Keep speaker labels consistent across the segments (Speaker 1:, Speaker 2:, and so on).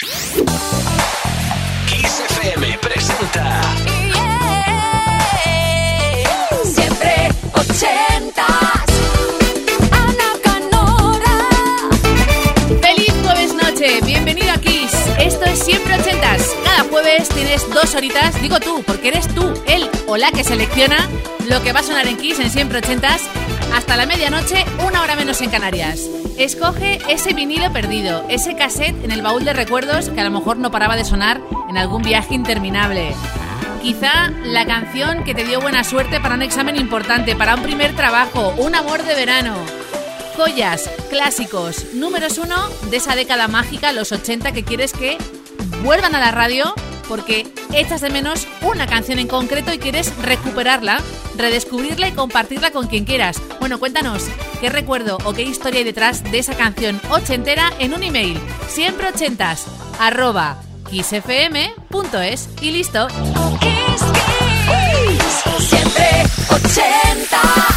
Speaker 1: Kiss FM presenta.
Speaker 2: Siempre ochentas. Ana Canora.
Speaker 3: ¡Feliz jueves noche! Bienvenido a Kiss. Esto es Siempre Ochentas. Cada jueves tienes dos horitas, digo tú, porque eres tú, él o la que selecciona lo que va a sonar en Kiss en Siempre Ochentas hasta la medianoche, una hora menos en Canarias. Escoge ese vinilo perdido, ese cassette en el baúl de recuerdos que a lo mejor no paraba de sonar en algún viaje interminable. Quizá la canción que te dio buena suerte para un examen importante, para un primer trabajo, un amor de verano. Joyas, clásicos, números uno de esa década mágica, los 80, que quieres que vuelvan a la radio porque echas de menos una canción en concreto y quieres recuperarla, redescubrirla y compartirla con quien quieras. Bueno, cuéntanos qué recuerdo o qué historia hay detrás de esa canción ochentera en un email, siempre ochentas, arroba kissfm.es y listo.
Speaker 2: Siempre ochentas.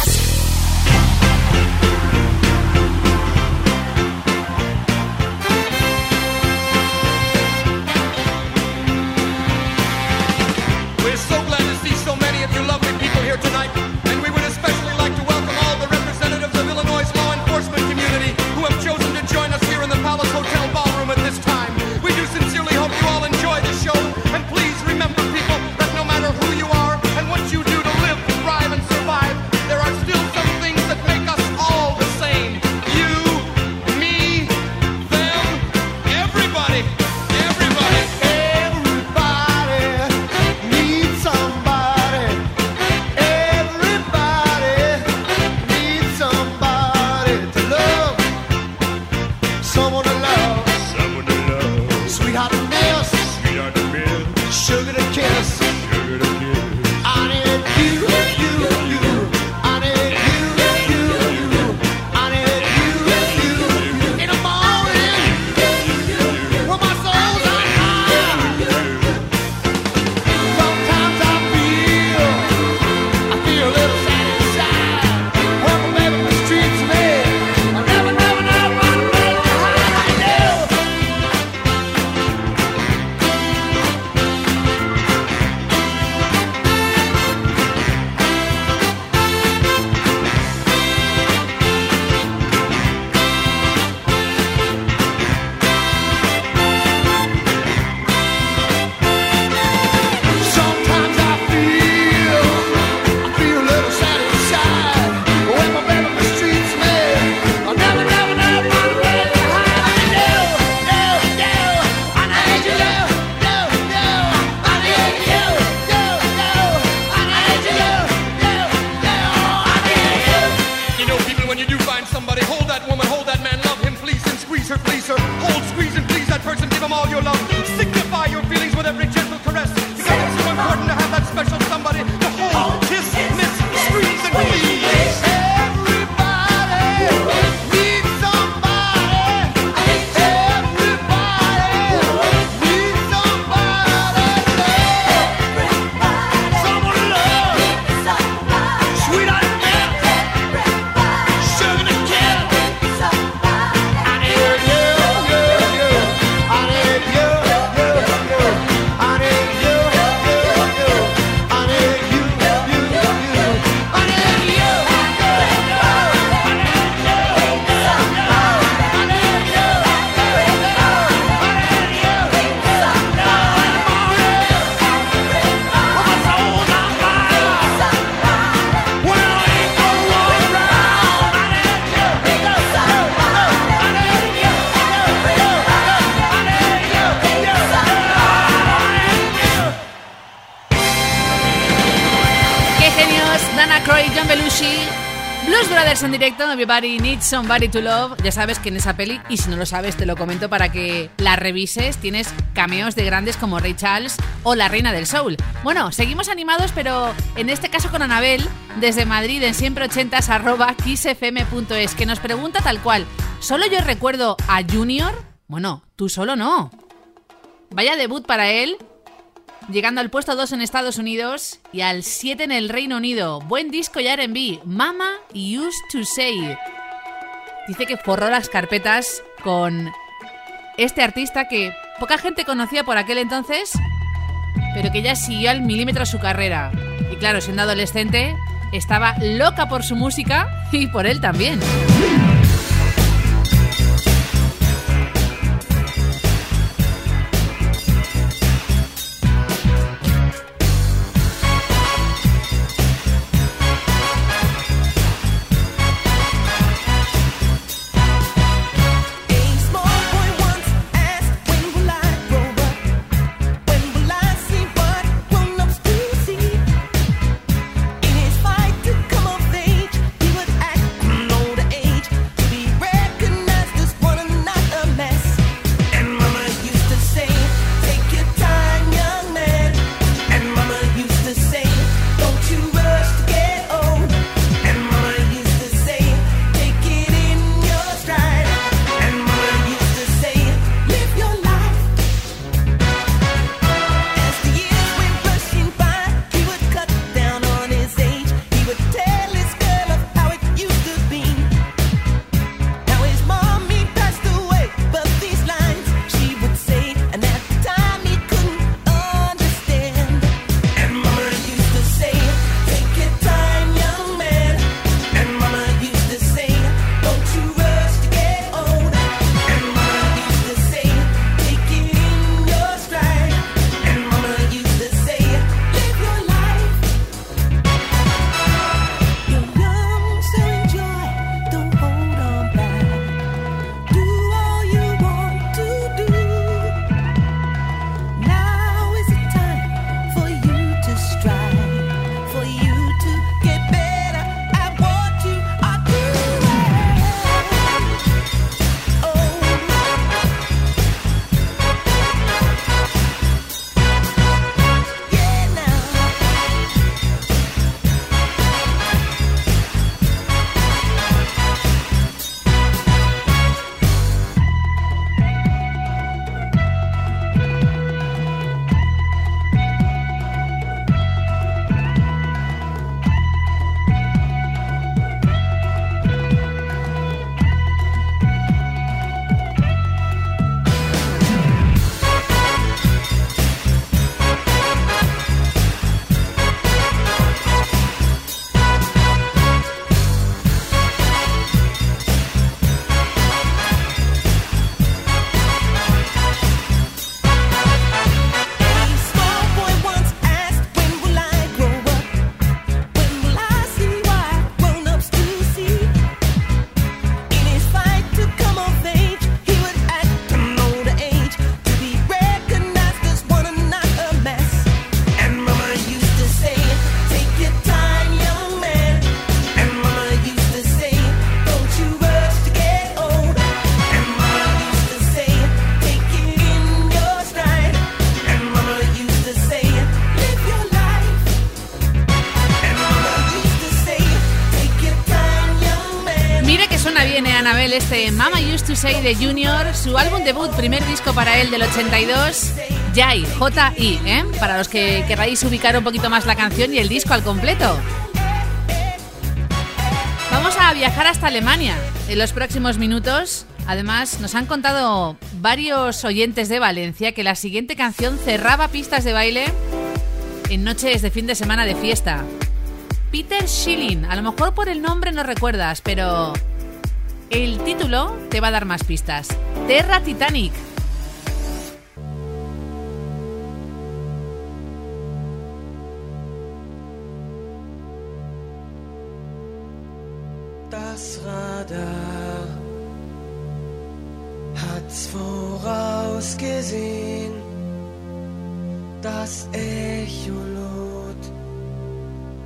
Speaker 4: You find somebody, hold that woman, hold that man, love him, please, and squeeze her, please her. Hold, squeeze, and please that person, give him all your love. Signify your feelings with every gentle caress. Because it's so important to have that special somebody to hold, kiss, miss, squeeze, and please.
Speaker 3: En directo, Everybody Needs Somebody to Love. Ya sabes que en esa peli, y si no lo sabes, te lo comento para que la revises. Tienes cameos de grandes como Ray Charles o la Reina del Soul. Bueno, seguimos animados, pero en este caso con Anabel, desde Madrid en siempre ochentas arroba kissfm.es, que nos pregunta tal cual: ¿Solo yo recuerdo a Junior? Bueno, tú solo no. Vaya debut para él Llegando al puesto 2 en Estados Unidos y al 7 en el Reino Unido. Buen disco y R&B, Mama Used to Say. Dice que forró las carpetas con este artista que
Speaker 5: poca gente conocía por aquel entonces, pero que ya siguió al milímetro su carrera. Y claro, siendo adolescente, estaba loca por su música y por él también. este Mama Used to Say de Junior, su álbum debut, primer disco para él del 82, Jai, J-I, ¿eh? para los que queráis ubicar un poquito más la canción y el disco al completo. Vamos a viajar hasta Alemania en los próximos minutos. Además, nos han contado varios oyentes de Valencia que la siguiente canción cerraba pistas de baile en noches de fin de semana de fiesta. Peter Schilling, a lo mejor por el nombre no recuerdas, pero el título te va a dar más pistas. Terra Titanic.
Speaker 6: Das Radar hat's vorausgesehen, das Echolot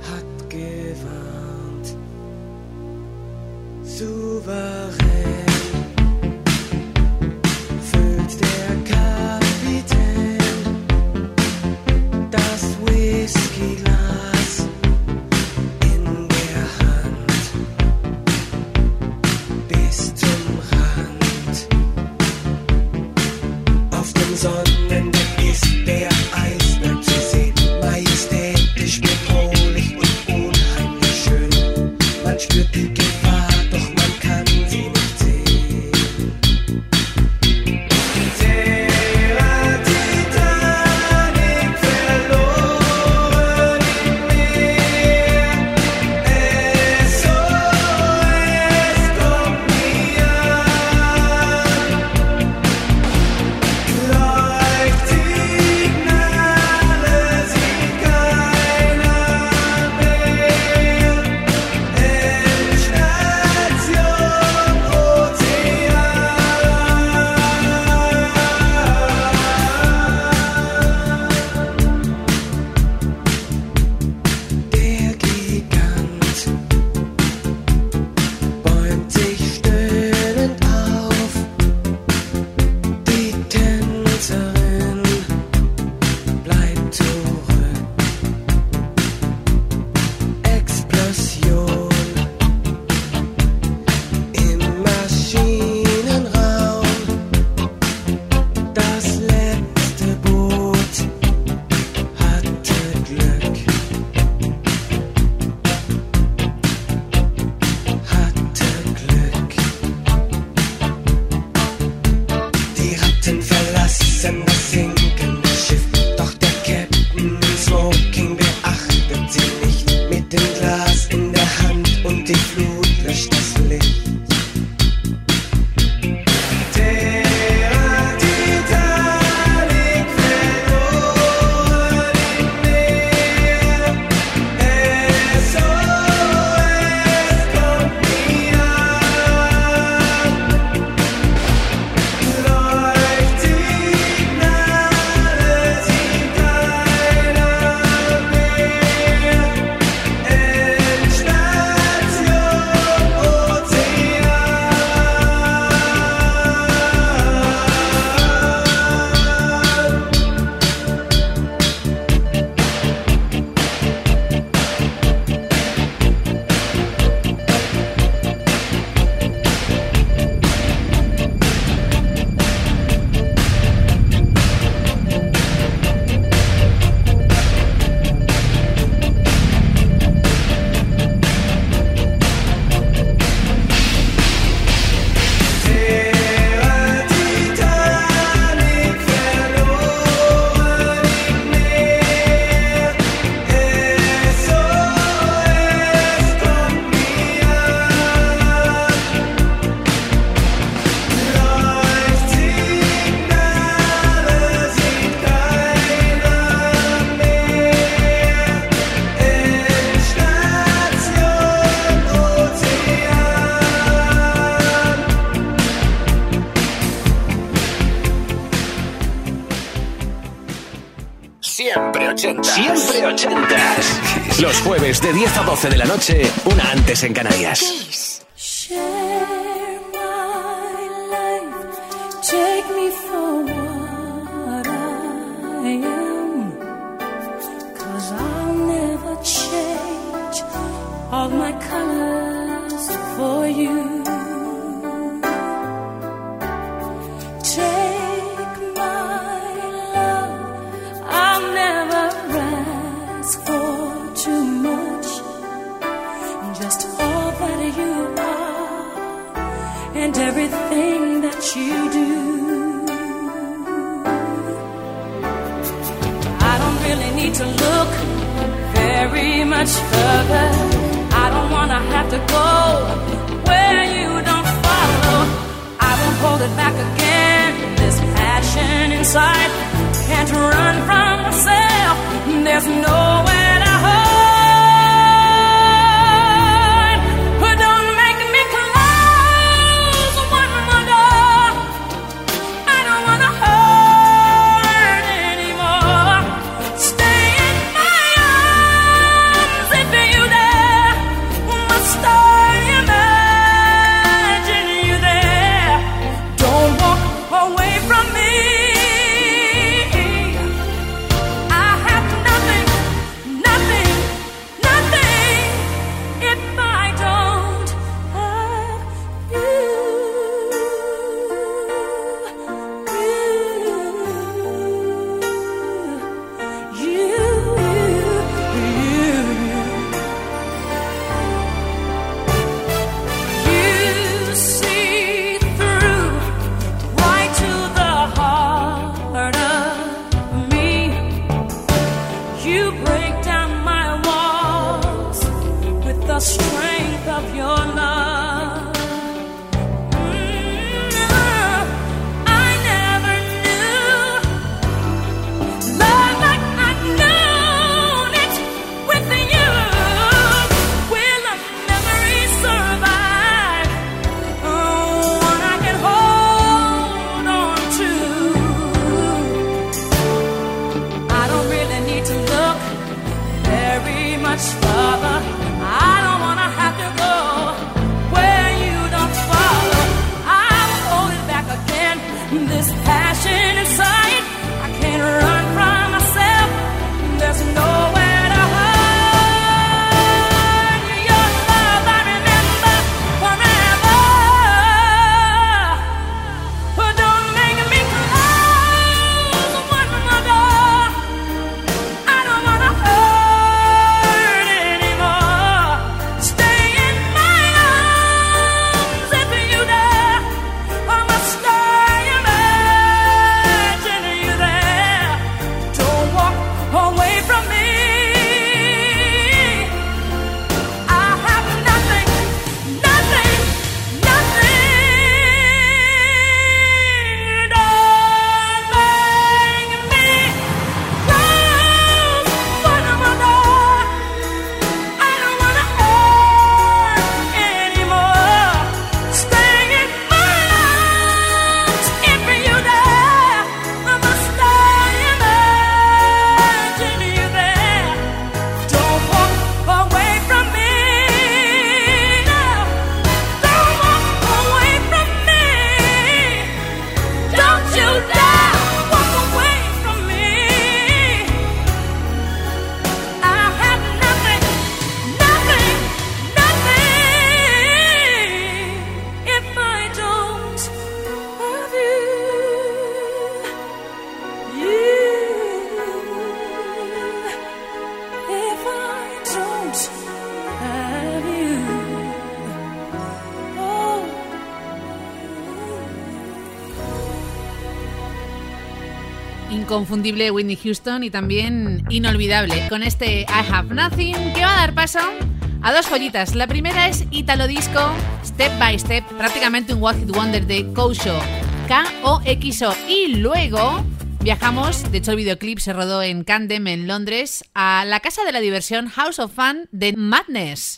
Speaker 6: hat gewarnt. souverän. Füllt der Kampf 80.
Speaker 1: Siempre ochentas. Los jueves de 10 a 12 de la noche, una antes en Canarias.
Speaker 7: Inconfundible Whitney Houston y también inolvidable con este I Have Nothing que va a dar paso a dos joyitas. La primera es Italo Disco Step by Step, prácticamente un One Hit Wonder de Kousho, K-O-X-O. Y luego viajamos, de hecho el videoclip se rodó en Camden, en Londres, a la casa de la diversión House of Fun de Madness.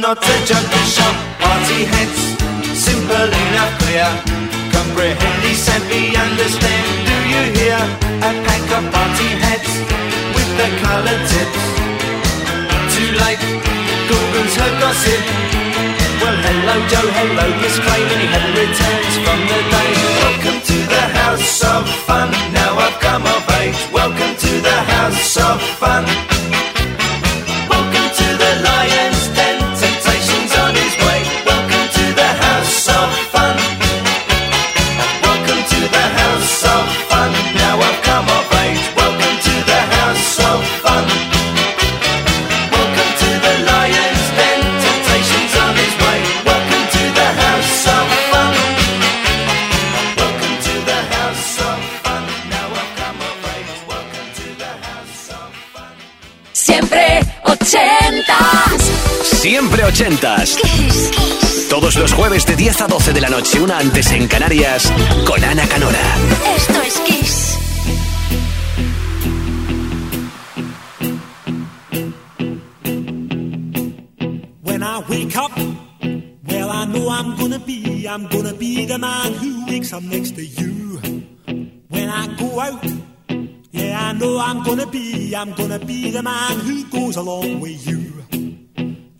Speaker 8: not a junkie shop. Party heads, simple enough, clear. Comprehend, savvy, understand. Do you hear? A pack of party heads with the colored tips. Too late, Google's heard gossip. Well, hello, Joe, hello, Miss Clay, many happy returns from the day. Welcome to the house of fun. Now I've come of age. Welcome to the house of fun.
Speaker 2: Siempre ochentas.
Speaker 1: Todos los jueves de 10 a 12 de la noche, una antes en Canarias, con Ana Canora.
Speaker 9: Esto es Kiss.
Speaker 10: When I wake up, well, I know I'm gonna be, I'm gonna be the man who wakes up next to you. When I go out, yeah, I know I'm gonna be, I'm gonna be the man who goes along with you.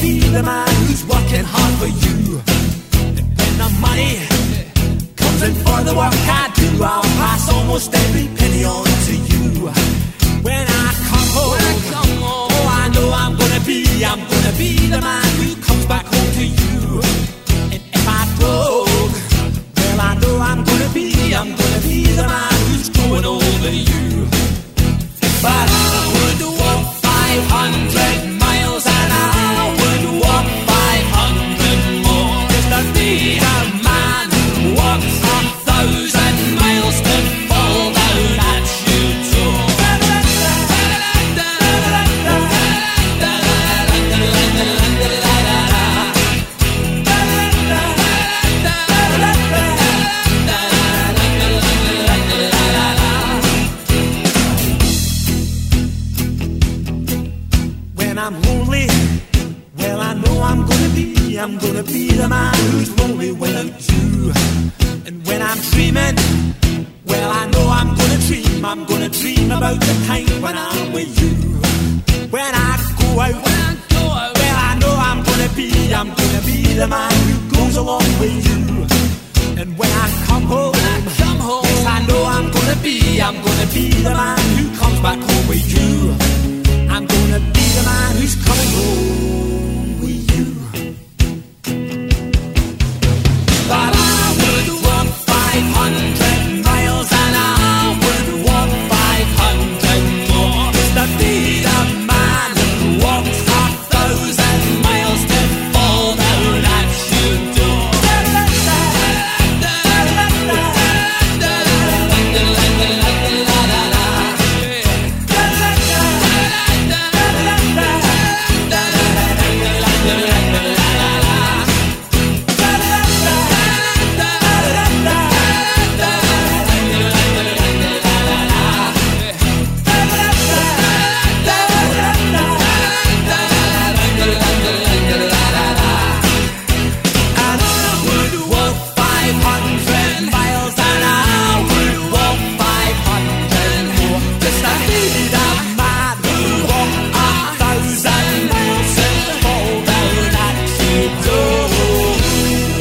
Speaker 10: be the man who's working hard for you. And the money comes in for the work I do, I'll pass almost every penny on to you. When I come home, oh, I know I'm gonna be, I'm gonna be the man who comes back home to you. And if I broke, well, I know I'm gonna be, I'm gonna be the man who's going over you. But I would walk 500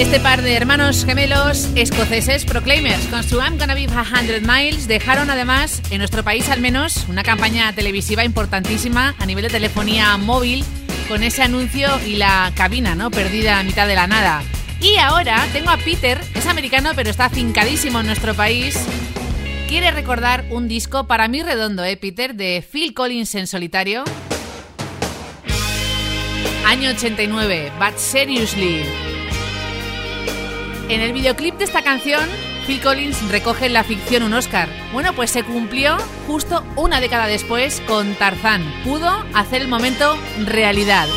Speaker 3: Este par de hermanos gemelos escoceses Proclaimers con su I'm Gonna Be a Hundred Miles dejaron además, en nuestro país al menos, una campaña televisiva importantísima a nivel de telefonía móvil con ese anuncio y la cabina, ¿no? Perdida a mitad de la nada. Y ahora tengo a Peter, es americano pero está fincadísimo en nuestro país. Quiere recordar un disco para mí redondo, ¿eh, Peter? De Phil Collins en solitario. Año 89, But Seriously. En el videoclip de esta canción, Phil Collins recoge en la ficción un Oscar. Bueno, pues se cumplió justo una década después con Tarzán. Pudo hacer el momento realidad.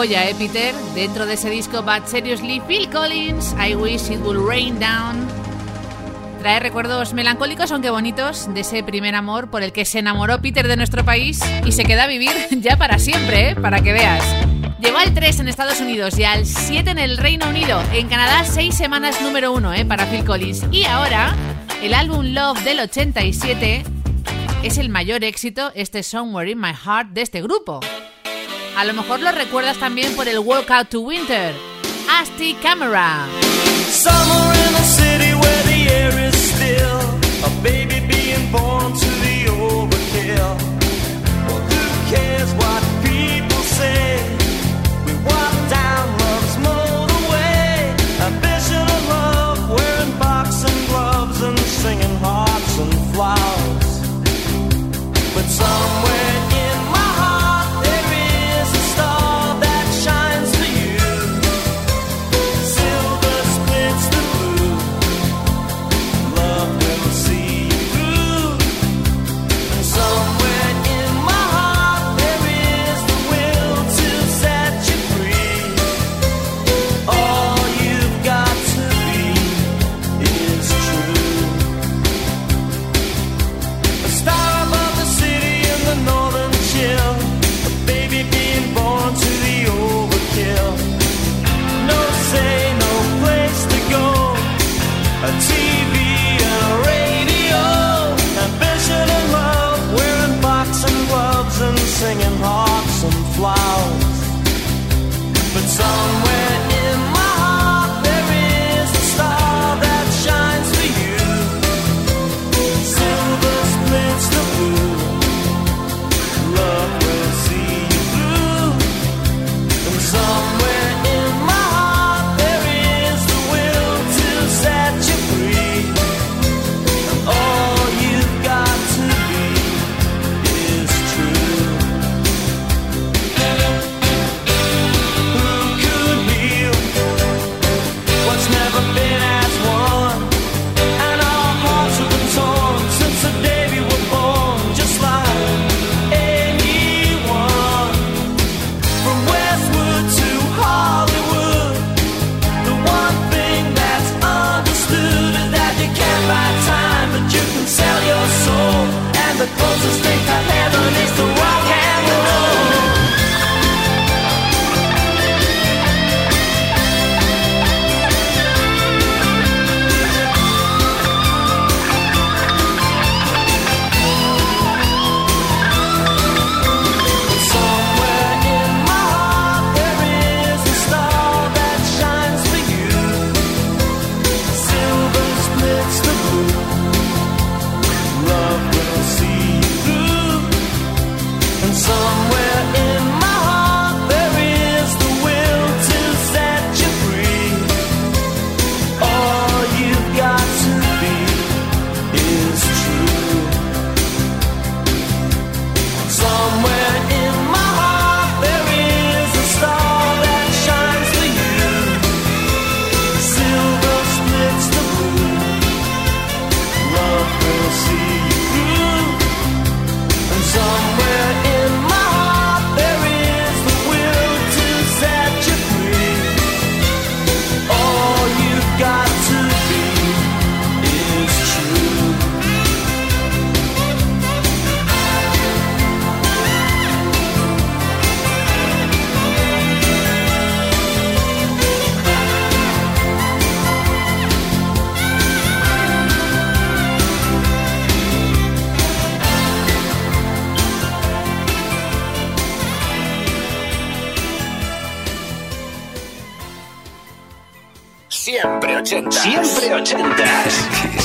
Speaker 11: joya, ¿eh, Peter? Dentro de ese disco Bad Seriously, Phil Collins, I Wish It Would Rain Down. Trae recuerdos melancólicos, aunque bonitos, de ese primer amor por el que se enamoró Peter de nuestro país y se queda a vivir ya para siempre. Eh, para que veas. Llegó al 3 en Estados Unidos y al 7 en el Reino Unido. En Canadá, 6 semanas número 1, ¿eh? Para Phil Collins. Y ahora, el álbum Love del 87 es el mayor éxito, este Somewhere in My Heart, de este grupo. A lo mejor lo recuerdas también por el Walkout to Winter. Asti Camera.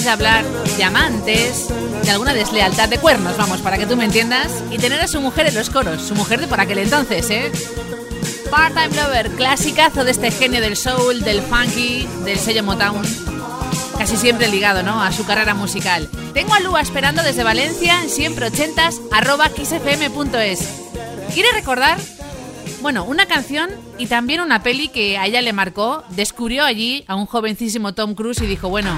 Speaker 3: Capaz de hablar de amantes, de alguna deslealtad, de cuernos, vamos, para que tú me entiendas, y tener a su mujer en los coros, su mujer de por aquel entonces, ¿eh? Part-Time Lover, clasicazo de este genio del soul, del funky, del sello Motown. Casi siempre ligado, ¿no? A su carrera musical. Tengo a Lua esperando desde Valencia en siempre ochentas arroba kissfm.es. ¿Quiere recordar? Bueno, una canción y también una peli que a ella le marcó. Descubrió allí a un jovencísimo Tom Cruise y dijo, bueno,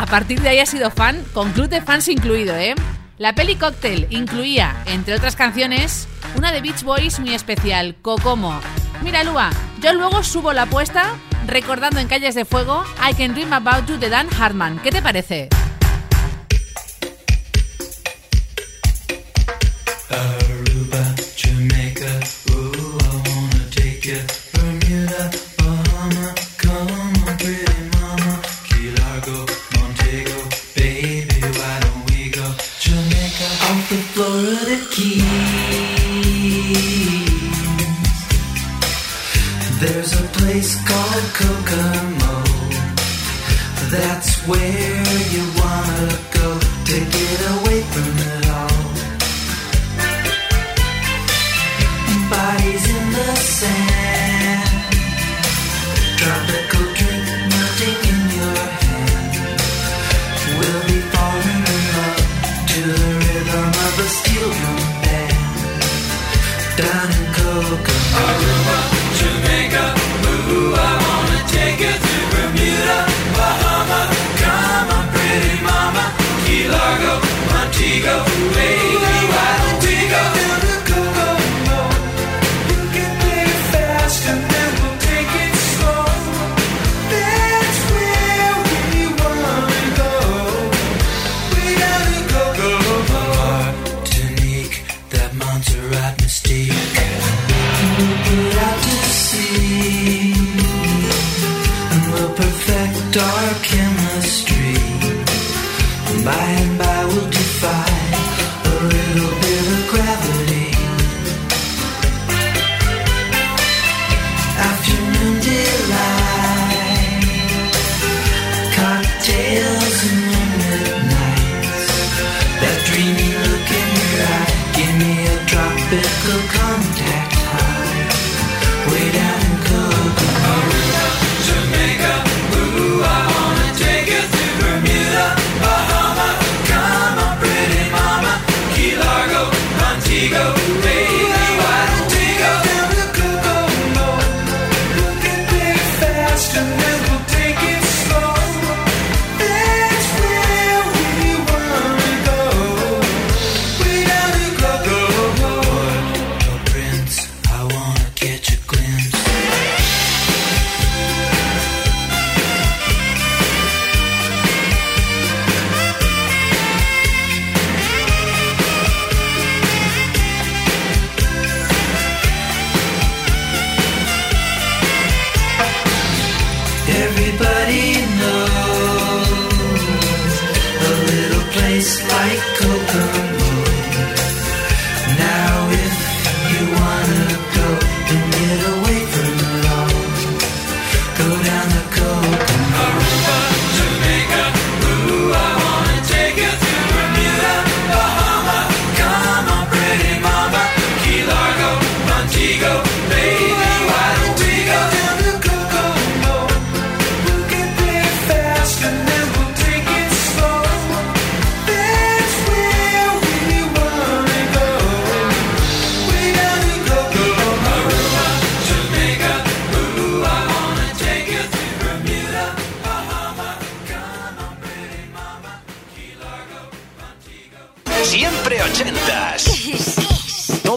Speaker 3: a partir de ahí ha sido fan, con club de fans incluido, ¿eh? La peli Cocktail incluía, entre otras canciones, una de Beach Boys muy especial, Kokomo. Mira, Lua, yo luego subo la apuesta recordando en Calles de Fuego I Can Dream About You de Dan Hartman. ¿Qué te parece?
Speaker 12: Aruba, Jamaica, I wanna take you. Bermuda,